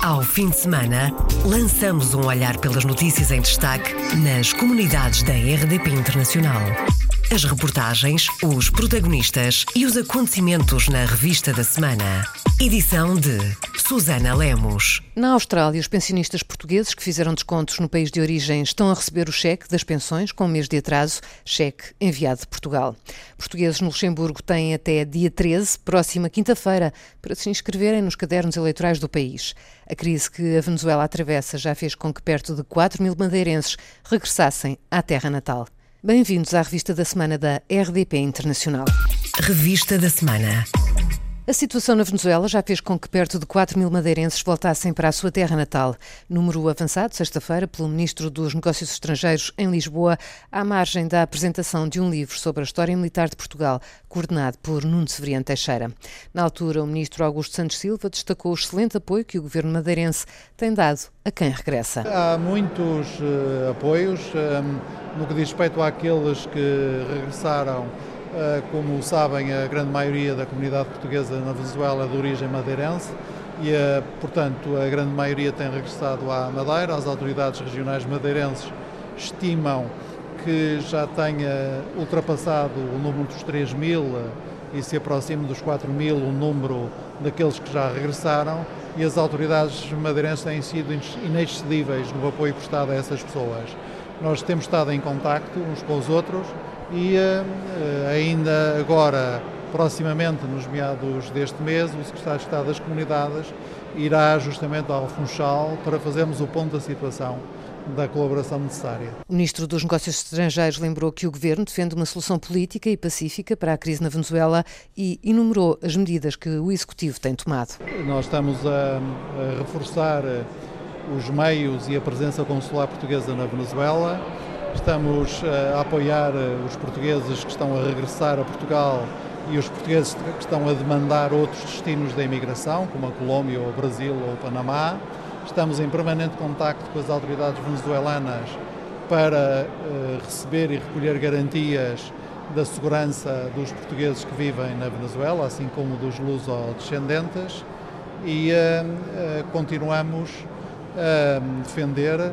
Ao fim de semana, lançamos um olhar pelas notícias em destaque nas comunidades da RDP Internacional. As reportagens, os protagonistas e os acontecimentos na revista da semana. Edição de Susana Lemos. Na Austrália, os pensionistas portugueses que fizeram descontos no país de origem estão a receber o cheque das pensões com um mês de atraso, cheque enviado de Portugal. Portugueses no Luxemburgo têm até dia 13, próxima quinta-feira, para se inscreverem nos cadernos eleitorais do país. A crise que a Venezuela atravessa já fez com que perto de 4 mil madeirenses regressassem à terra natal. Bem-vindos à revista da semana da RDP Internacional. Revista da semana. A situação na Venezuela já fez com que perto de 4 mil madeirenses voltassem para a sua terra natal. Número avançado, sexta-feira, pelo Ministro dos Negócios Estrangeiros em Lisboa, à margem da apresentação de um livro sobre a história militar de Portugal, coordenado por Nuno Severiano Teixeira. Na altura, o Ministro Augusto Santos Silva destacou o excelente apoio que o governo madeirense tem dado a quem regressa. Há muitos uh, apoios um, no que diz respeito àqueles que regressaram eh, como sabem, a grande maioria da comunidade portuguesa na Venezuela é de origem madeirense e, eh, portanto, a grande maioria tem regressado à Madeira. As autoridades regionais madeirenses estimam que já tenha ultrapassado o número dos 3 mil eh, e se aproxima dos 4 mil o número daqueles que já regressaram e as autoridades madeirenses têm sido inexcedíveis no apoio prestado a essas pessoas. Nós temos estado em contacto uns com os outros e uh, ainda agora, proximamente, nos meados deste mês, o Secretário de Estado das Comunidades irá justamente ao Funchal para fazermos o ponto da situação da colaboração necessária. O Ministro dos Negócios Estrangeiros lembrou que o Governo defende uma solução política e pacífica para a crise na Venezuela e enumerou as medidas que o Executivo tem tomado. Nós estamos a, a reforçar os meios e a presença consular portuguesa na Venezuela, Estamos eh, a apoiar eh, os portugueses que estão a regressar a Portugal e os portugueses que estão a demandar outros destinos da imigração, como a Colômbia, ou o Brasil ou o Panamá. Estamos em permanente contacto com as autoridades venezuelanas para uh, receber e recolher garantias da segurança dos portugueses que vivem na Venezuela, assim como dos luso-descendentes, e uh, continuamos a defender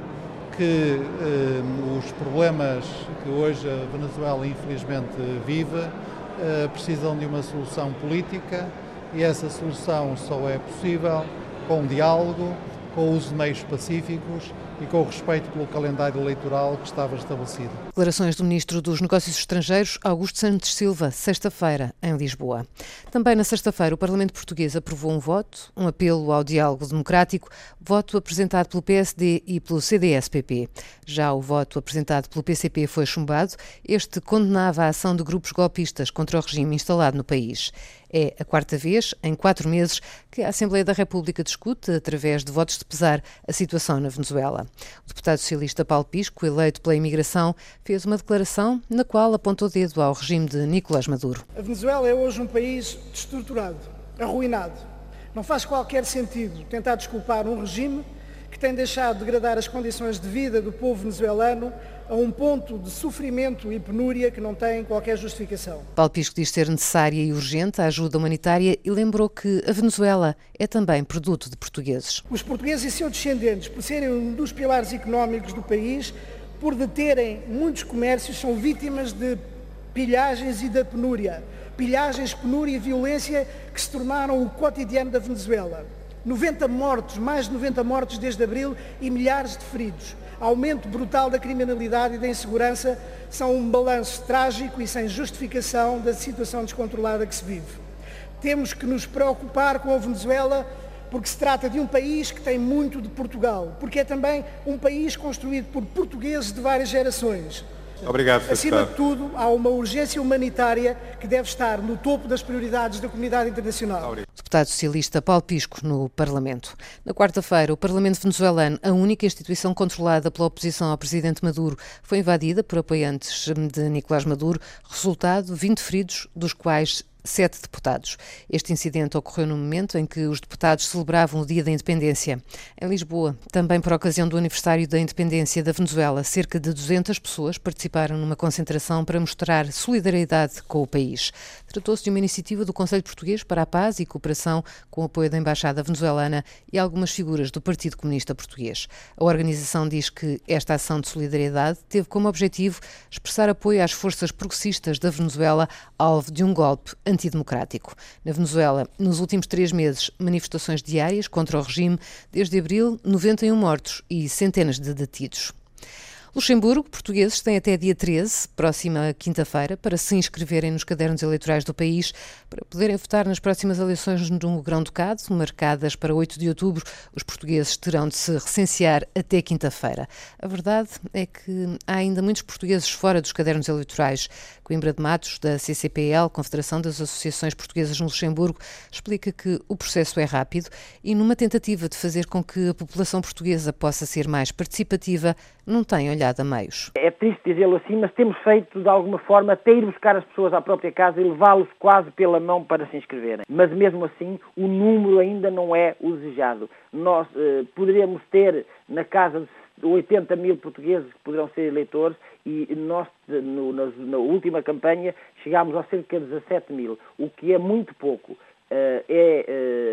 que eh, os problemas que hoje a Venezuela infelizmente vive eh, precisam de uma solução política e essa solução só é possível com diálogo, com o uso de meios pacíficos e com o respeito pelo calendário eleitoral que estava estabelecido. Declarações do Ministro dos Negócios Estrangeiros, Augusto Santos Silva, sexta-feira, em Lisboa. Também na sexta-feira, o Parlamento Português aprovou um voto, um apelo ao diálogo democrático, voto apresentado pelo PSD e pelo CDS-PP. Já o voto apresentado pelo PCP foi chumbado. Este condenava a ação de grupos golpistas contra o regime instalado no país. É a quarta vez, em quatro meses, que a Assembleia da República discute, através de votos de pesar, a situação na Venezuela. O deputado socialista Paulo Pisco, eleito pela imigração, fez uma declaração na qual apontou o dedo ao regime de Nicolás Maduro. A Venezuela é hoje um país destruturado, arruinado. Não faz qualquer sentido tentar desculpar um regime que tem deixado de degradar as condições de vida do povo venezuelano a um ponto de sofrimento e penúria que não tem qualquer justificação. Paulo Pisco diz ser necessária e urgente a ajuda humanitária e lembrou que a Venezuela é também produto de portugueses. Os portugueses e seus descendentes, por serem um dos pilares económicos do país, por deterem muitos comércios, são vítimas de pilhagens e da penúria. Pilhagens, penúria e violência que se tornaram o cotidiano da Venezuela. 90 mortos, mais de 90 mortos desde abril e milhares de feridos aumento brutal da criminalidade e da insegurança são um balanço trágico e sem justificação da situação descontrolada que se vive. Temos que nos preocupar com a Venezuela porque se trata de um país que tem muito de Portugal, porque é também um país construído por portugueses de várias gerações. Obrigado, Acima de tudo, há uma urgência humanitária que deve estar no topo das prioridades da comunidade internacional. Obrigado. Deputado socialista Paulo Pisco, no Parlamento. Na quarta-feira, o Parlamento venezuelano, a única instituição controlada pela oposição ao presidente Maduro, foi invadida por apoiantes de Nicolás Maduro. Resultado: 20 feridos, dos quais sete deputados. Este incidente ocorreu no momento em que os deputados celebravam o Dia da Independência. Em Lisboa, também por ocasião do aniversário da independência da Venezuela, cerca de 200 pessoas participaram numa concentração para mostrar solidariedade com o país. Tratou-se de uma iniciativa do Conselho Português para a Paz e Cooperação, com apoio da Embaixada Venezuelana e algumas figuras do Partido Comunista Português. A organização diz que esta ação de solidariedade teve como objetivo expressar apoio às forças progressistas da Venezuela, alvo de um golpe antidemocrático. Na Venezuela, nos últimos três meses, manifestações diárias contra o regime, desde abril, 91 mortos e centenas de detidos. Luxemburgo, portugueses têm até dia 13, próxima quinta-feira, para se inscreverem nos cadernos eleitorais do país, para poderem votar nas próximas eleições no Grão-Ducado, marcadas para 8 de outubro. Os portugueses terão de se recensear até quinta-feira. A verdade é que há ainda muitos portugueses fora dos cadernos eleitorais. Coimbra de Matos, da CCPL, Confederação das Associações Portuguesas no Luxemburgo, explica que o processo é rápido e, numa tentativa de fazer com que a população portuguesa possa ser mais participativa, não tem olhado a meios. É triste dizê-lo assim, mas temos feito de alguma forma até ir buscar as pessoas à própria casa e levá-los quase pela mão para se inscreverem. Mas mesmo assim, o número ainda não é o desejado. Nós eh, poderíamos ter na casa de 80 mil portugueses que poderão ser eleitores e nós, no, na, na, última campanha, chegámos a cerca de 17 mil, o que é muito pouco. Uh, é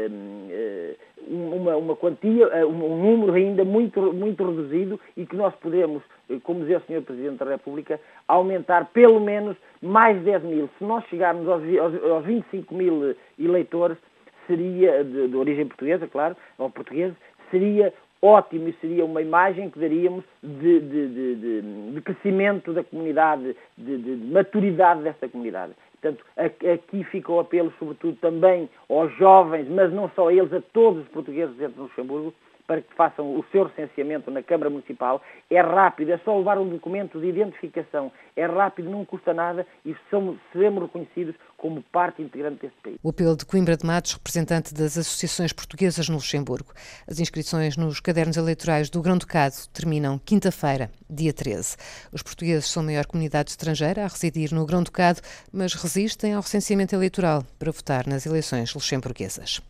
uh, uma, uma quantia, um, número ainda muito, muito reduzido e que nós podemos, como dizia o Sr. Presidente da República, aumentar pelo menos mais 10 mil. Se nós chegarmos aos, aos, aos 25 mil eleitores, seria, de, de, origem portuguesa, claro, ou português, seria ótimo e seria uma imagem que daríamos de, de, de crescimento da comunidade, de, maturidade desta comunidade. Portanto, aqui fica o apelo, sobretudo, também aos jovens, mas não só a eles, a todos os portugueses dentro do Luxemburgo, para que façam o seu recenseamento na Câmara Municipal. É rápido, é só levar um documento de identificação. É rápido, não custa nada e somos, seremos reconhecidos como parte integrante deste país. O apelo de Coimbra de Matos, representante das associações portuguesas no Luxemburgo. As inscrições nos cadernos eleitorais do Grão-Ducado terminam quinta-feira, dia 13. Os portugueses são a maior comunidade estrangeira a residir no Grão-Ducado, mas resistem ao recenseamento eleitoral para votar nas eleições luxemburguesas.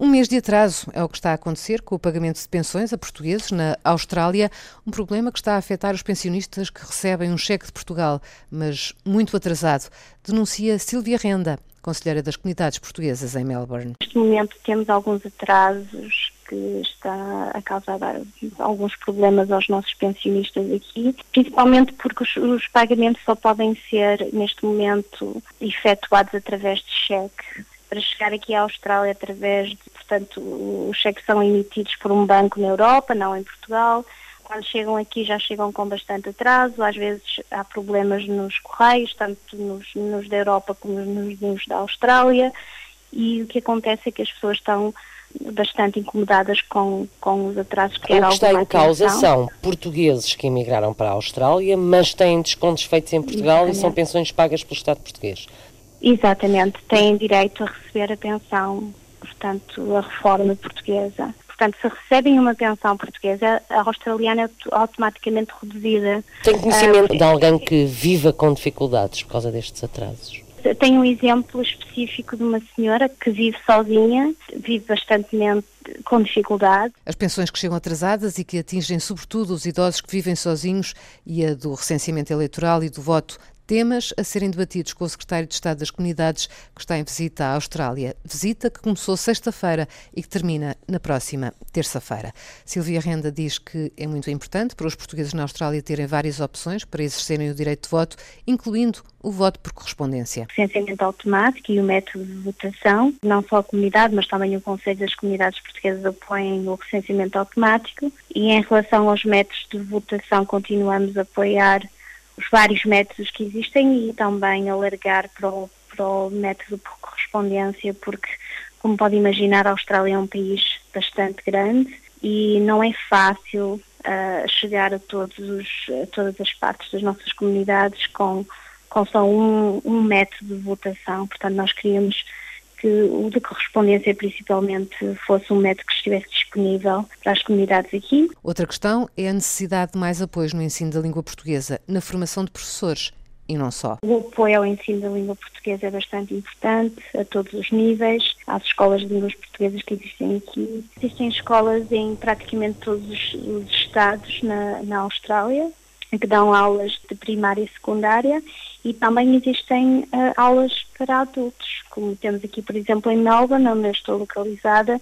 Um mês de atraso é o que está a acontecer com o pagamento de pensões a portugueses na Austrália, um problema que está a afetar os pensionistas que recebem um cheque de Portugal, mas muito atrasado, denuncia Silvia Renda, conselheira das comunidades portuguesas em Melbourne. Neste momento temos alguns atrasos que está a causar alguns problemas aos nossos pensionistas aqui, principalmente porque os, os, pagamentos só podem ser, neste momento, efetuados através de cheque para chegar aqui à Austrália através portanto, os cheques são emitidos por um banco na Europa, não em Portugal. Quando chegam aqui já chegam com bastante atraso, às vezes há problemas nos correios, tanto nos, nos da Europa como nos, nos da Austrália, e o que acontece é que as pessoas estão bastante incomodadas com, com os atrasos que O que está em causa são portugueses que emigraram para a Austrália, mas têm descontos feitos em Portugal Exatamente. e são pensões pagas pelo Estado português. Exatamente, têm direito a receber a pensão, portanto, a reforma portuguesa. Portanto, se recebem uma pensão portuguesa, a australiana é automaticamente reduzida. Tem conhecimento uh, de alguém que viva com dificuldades por causa destes atrasos? Tenho um exemplo específico de uma senhora que vive sozinha, vive bastante com dificuldade. As pensões que chegam atrasadas e que atingem sobretudo os idosos que vivem sozinhos e a do recenseamento eleitoral e do voto Temas a serem debatidos com o secretário de Estado das Comunidades, que está em visita à Austrália. Visita que começou sexta-feira e que termina na próxima terça-feira. Silvia Renda diz que é muito importante para os portugueses na Austrália terem várias opções para exercerem o direito de voto, incluindo o voto por correspondência. O recenseamento automático e o método de votação, não só a comunidade, mas também o Conselho das Comunidades Portuguesas apoiam o recenseamento automático e em relação aos métodos de votação continuamos a apoiar os vários métodos que existem e também alargar para o, para o método por correspondência, porque, como pode imaginar, a Austrália é um país bastante grande e não é fácil uh, chegar a, todos os, a todas as partes das nossas comunidades com, com só um, um método de votação. Portanto, nós queríamos que o de correspondência principalmente fosse um método que estivesse disponível para as comunidades aqui. Outra questão é a necessidade de mais apoio no ensino da língua portuguesa, na formação de professores e não só. O apoio ao ensino da língua portuguesa é bastante importante a todos os níveis, às escolas de línguas portuguesas que existem aqui. Existem escolas em praticamente todos os, os estados na, na Austrália, que dão aulas de primária e secundária e também existem uh, aulas para adultos, como temos aqui, por exemplo, em Melbourne, onde eu estou localizada,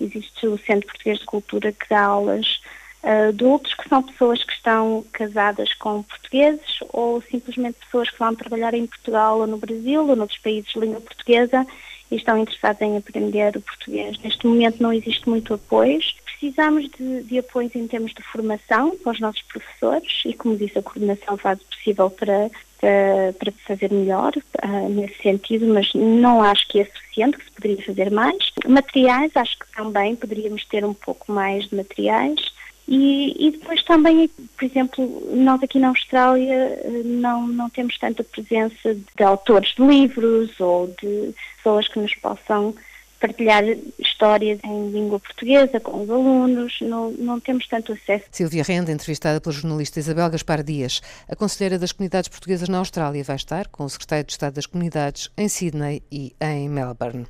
existe o Centro Português de Cultura que dá aulas a adultos, que são pessoas que estão casadas com portugueses ou simplesmente pessoas que vão trabalhar em Portugal ou no Brasil ou noutros países de língua portuguesa e estão interessados em aprender o português. Neste momento não existe muito apoio. Precisamos de, de apoios em termos de formação para os nossos professores e, como disse, a coordenação faz o possível para, para, para fazer melhor uh, nesse sentido, mas não acho que é suficiente, que se poderia fazer mais. Materiais, acho que também poderíamos ter um pouco mais de materiais. E, e, depois também, por exemplo, nós aqui na Austrália eh, não, não temos tanta presença de autores de livros ou de pessoas que nos possam partilhar histórias em língua portuguesa com os alunos, não, não temos tanto acesso. Silvia Renda, entrevistada pela jornalista Isabel Gaspar Dias, a conselheira das comunidades portuguesas na Austrália, vai estar com o secretário de Estado das Comunidades em Sydney e em Melbourne.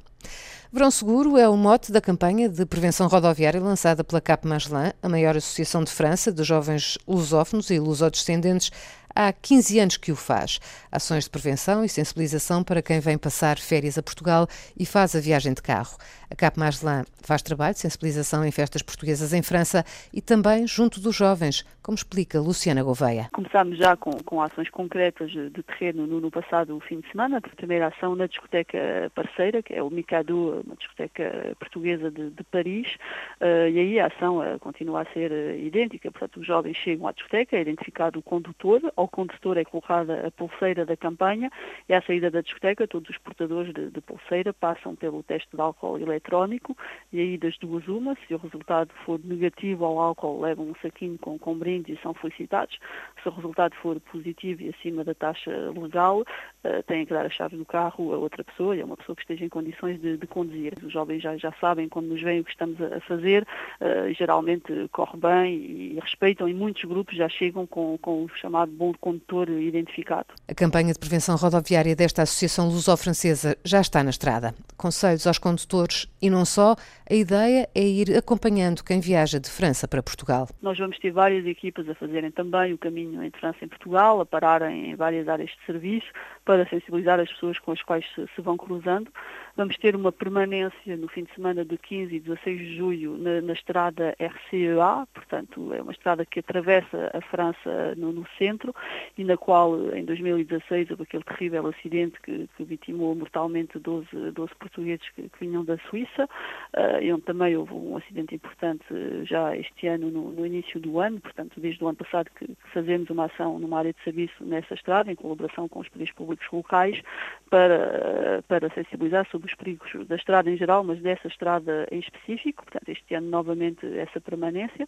Verão Seguro é o mote da campanha de prevenção rodoviária lançada pela CAP Magellan, a maior associação de França de jovens lusófonos e lusodescendentes há 15 anos que o faz. Ações de prevenção e sensibilização para quem vem passar férias a Portugal e faz a viagem de carro. A CAP Magellan faz trabalho de sensibilização em festas portuguesas em França e também junto dos jovens, como explica Luciana Gouveia. Começámos já com, com ações concretas de terreno no, no, passado fim de semana. A primeira ação na discoteca parceira, que é o Mikado, uma discoteca portuguesa de, de Paris, uh, e aí a ação uh, continua a ser uh, idêntica. Portanto, os jovens chegam à discoteca, é identificado o condutor, ao condutor é colocada a pulseira da campanha e à saída da discoteca todos os portadores de, de pulseira passam pelo teste de álcool eletrónico e aí das duas uma, se o resultado for negativo ao álcool levam um saquinho com, com brindes e são felicitados. Se o resultado for positivo e acima da taxa legal, uh, têm que dar a chave do carro a outra pessoa e é uma pessoa que esteja em condições de, de conduzir. Os jovens já, já sabem quando nos veem o que estamos a, fazer, uh, geralmente corre bem e respeitam e muitos grupos já chegam com, com o chamado bom condutor identificado. A campanha de prevenção rodoviária desta Associação Luso-Francesa já está na estrada. Conselhos aos condutores e não só, a ideia é ir acompanhando quem viaja de França para Portugal. Nós vamos ter várias equipas a fazerem também o caminho entre França e Portugal, a pararem em várias áreas de serviço para sensibilizar as pessoas com as quais se, vão cruzando. Vamos ter uma permanência no fim de semana de 15 e 16 de julho na, na estrada RCEA, portanto é uma estrada que atravessa a França no, no, centro e na qual em 2016 houve aquele terrível acidente que, que vitimou mortalmente 12, 12 portugueses que, que vinham da Suíça, uh, e onde também houve um acidente importante já este ano, no, no início do ano, portanto desde o ano passado que, que, fazemos uma ação numa área de serviço nessa estrada, em colaboração com os poderes públicos locais, para, para sensibilizar sobre os perigos da estrada em geral, mas dessa estrada em específico, portanto este ano novamente essa permanência.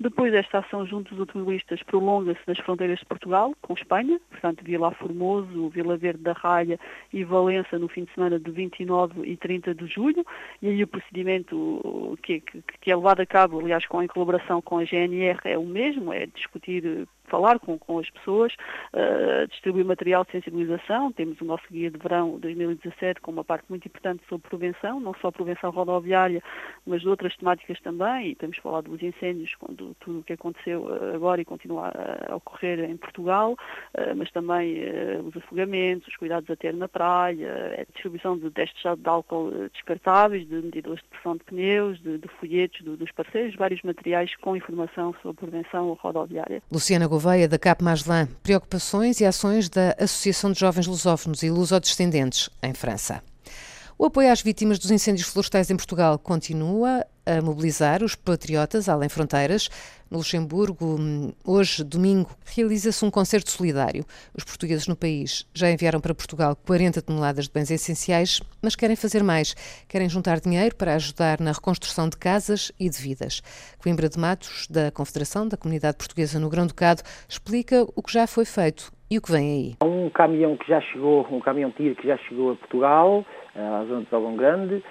Depois esta ação junto dos automobilistas prolonga-se nas fronteiras de Portugal, com Espanha, portanto Vila Formoso, Vila Verde da Ralha e Valença no fim de semana de 29 e 30 de julho, e aí o procedimento que, que, que é levado a cabo, aliás, com em colaboração com a GNR é o mesmo, é discutir falar com, com as pessoas, uh, distribuir material de sensibilização. Temos o nosso guia de verão 2017 com uma parte muito importante sobre prevenção, não só prevenção rodoviária, mas de outras temáticas também. E temos falado dos incêndios, quando tudo o que aconteceu eh, agora e continua a, ocorrer em Portugal, uh, mas também uh, os afogamentos, os cuidados a ter na praia, a distribuição de testes de álcool descartáveis, de medidores de pressão de pneus, de, de folhetos do, dos parceiros, vários materiais com informação sobre prevenção rodoviária. Luciana da CAP Maslan, preocupações e ações da Associação de Jovens Lusófonos e Lusodescendentes, em França. O apoio às vítimas dos incêndios florestais em Portugal continua a mobilizar os patriotas além fronteiras. No Luxemburgo, hoje, domingo, realiza-se um concerto solidário. Os portugueses no país já enviaram para Portugal 40 toneladas de bens essenciais, mas querem fazer mais. Querem juntar dinheiro para ajudar na reconstrução de casas e de vidas. Coimbra de Matos, da Confederação da Comunidade Portuguesa no Grão-Ducado, explica o que já foi feito e o que vem aí. Um caminhão que já chegou, um caminhão tiro que já chegou a Portugal, à zona de Pedrógão Grande.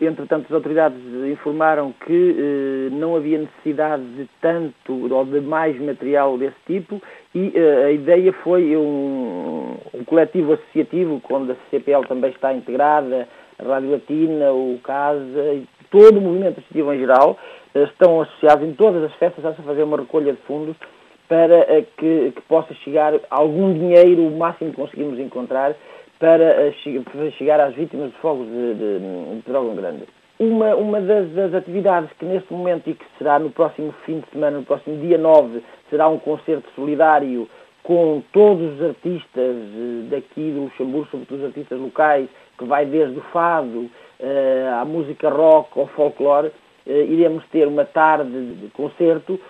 Entretanto, as autoridades informaram que não havia necessidade de tanto ou de mais material desse tipo e a ideia foi um, um coletivo associativo, onde a CPL também está integrada, a Rádio Latina, o CASA, todo o movimento associativo em geral, estão associados em todas as festas a fazer uma recolha de fundos para eh, que, que, possa chegar algum dinheiro, o máximo que conseguimos encontrar, para, eh, chegar às vítimas de fogos de, de, de Grande. Uma, uma das, das, atividades que neste momento e que será no próximo fim de semana, no próximo dia 9, será um concerto solidário com todos os artistas eh, daqui do Luxemburgo, sobretudo os artistas locais, que vai desde o fado uh, à música rock ao folclore, iremos ter uma tarde de concerto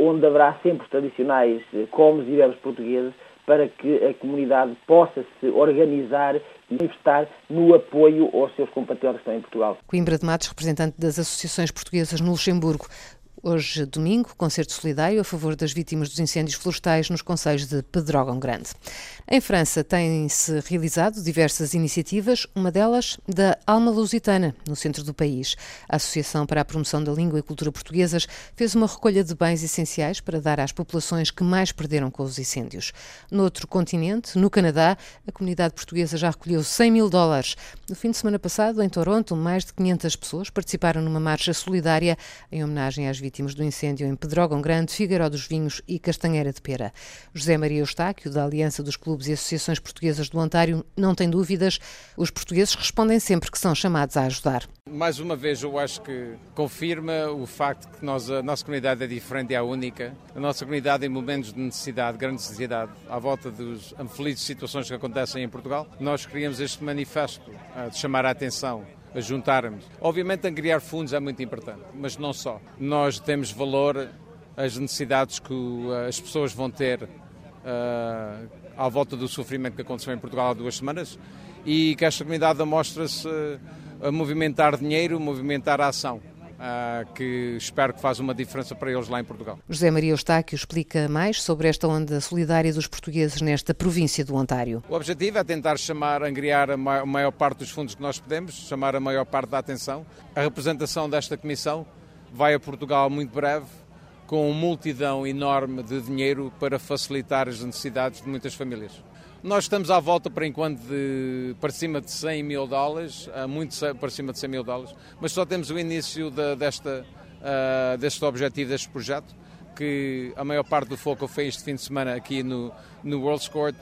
onde haverá sempre os tradicionais comes e bebes portugueses para que a comunidade possa se organizar e manifestar no apoio aos seus compatriotas que estão em Portugal. Coimbra de Matos, representante das associações portuguesas no Luxemburgo. Hoje, domingo, concerto solidário a favor das vítimas dos incêndios florestais nos conselhos de Pedrógão Grande. Em França, têm-se realizado diversas iniciativas, uma delas da Alma Lusitana, no centro do país. A Associação para a Promoção da Língua e Cultura Portuguesas fez uma recolha de bens essenciais para dar às populações que mais perderam com os incêndios. No outro continente, no Canadá, a comunidade portuguesa já recolheu 100 mil dólares. No fim de semana passado, em Toronto, mais de 500 pessoas participaram numa marcha solidária em homenagem às vítimas do incêndio em Pedrógão Grande, Figueiró dos Vinhos e Castanheira de Pera. José Maria Eustáquio, da Aliança dos Clubes e Associações Portuguesas do Ontário, não tem dúvidas, os portugueses respondem sempre que são chamados a ajudar. Mais uma vez, eu acho que confirma o facto que nós, a nossa comunidade é diferente e é única. A nossa comunidade, em momentos de necessidade, grande necessidade, à volta das infelizes situações que acontecem em Portugal, nós criamos este manifesto de chamar a atenção a juntarmos. Obviamente, angriar fundos é muito importante, mas não só. Nós temos valor às necessidades que as pessoas vão ter uh, à volta do sofrimento que aconteceu em Portugal há duas semanas e que esta comunidade mostra-se a movimentar dinheiro, movimentar a ação. Uh, que espero que faça uma diferença para eles lá em Portugal. José Maria Eustáquio explica mais sobre esta onda solidária dos portugueses nesta província do Ontário. O objetivo é tentar chamar, angriar a maior parte dos fundos que nós podemos, chamar a maior parte da atenção. A representação desta comissão vai a Portugal muito breve, com uma multidão enorme de dinheiro para facilitar as necessidades de muitas famílias. Nós estamos à volta, por enquanto, de para cima de 100 mil dólares, muito para cima de 100 mil dólares, mas só temos o início de, desta, uh, deste objetivo, deste projeto, que a maior parte do foco foi este fim de semana aqui no, no World Court.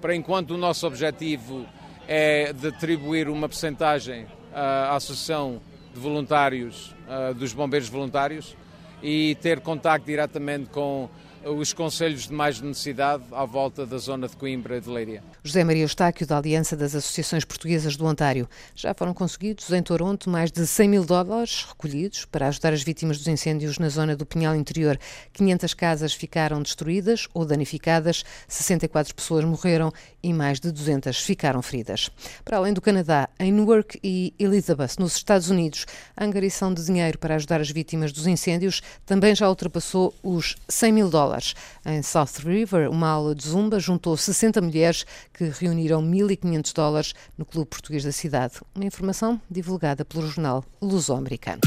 Para enquanto, o nosso objetivo é de atribuir uma percentagem à Associação de Voluntários, uh, dos Bombeiros Voluntários, e ter contato diretamente com os conselhos de mais necessidade à volta da zona de Coimbra e de Leiria. José Maria Eustáquio, da Aliança das Associações Portuguesas do Ontário. Já foram conseguidos em Toronto mais de 100 mil dólares recolhidos para ajudar as vítimas dos incêndios na zona do Pinhal Interior. 500 casas ficaram destruídas ou danificadas, 64 pessoas morreram e mais de 200 ficaram feridas. Para além do Canadá, em Newark e Elizabeth, nos Estados Unidos, a angariação de dinheiro para ajudar as vítimas dos incêndios também já ultrapassou os 100 mil dólares. Em South River, uma aula de zumba juntou 60 mulheres que reuniram 1.500 dólares no Clube Português da cidade. Uma informação divulgada pelo jornal Luso-Americano.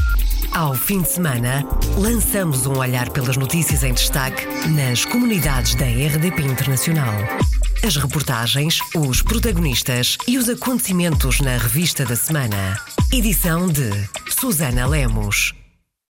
Ao fim de semana, lançamos um olhar pelas notícias em destaque nas comunidades da RDP Internacional. As reportagens, os protagonistas e os acontecimentos na revista da semana. Edição de Susana Lemos.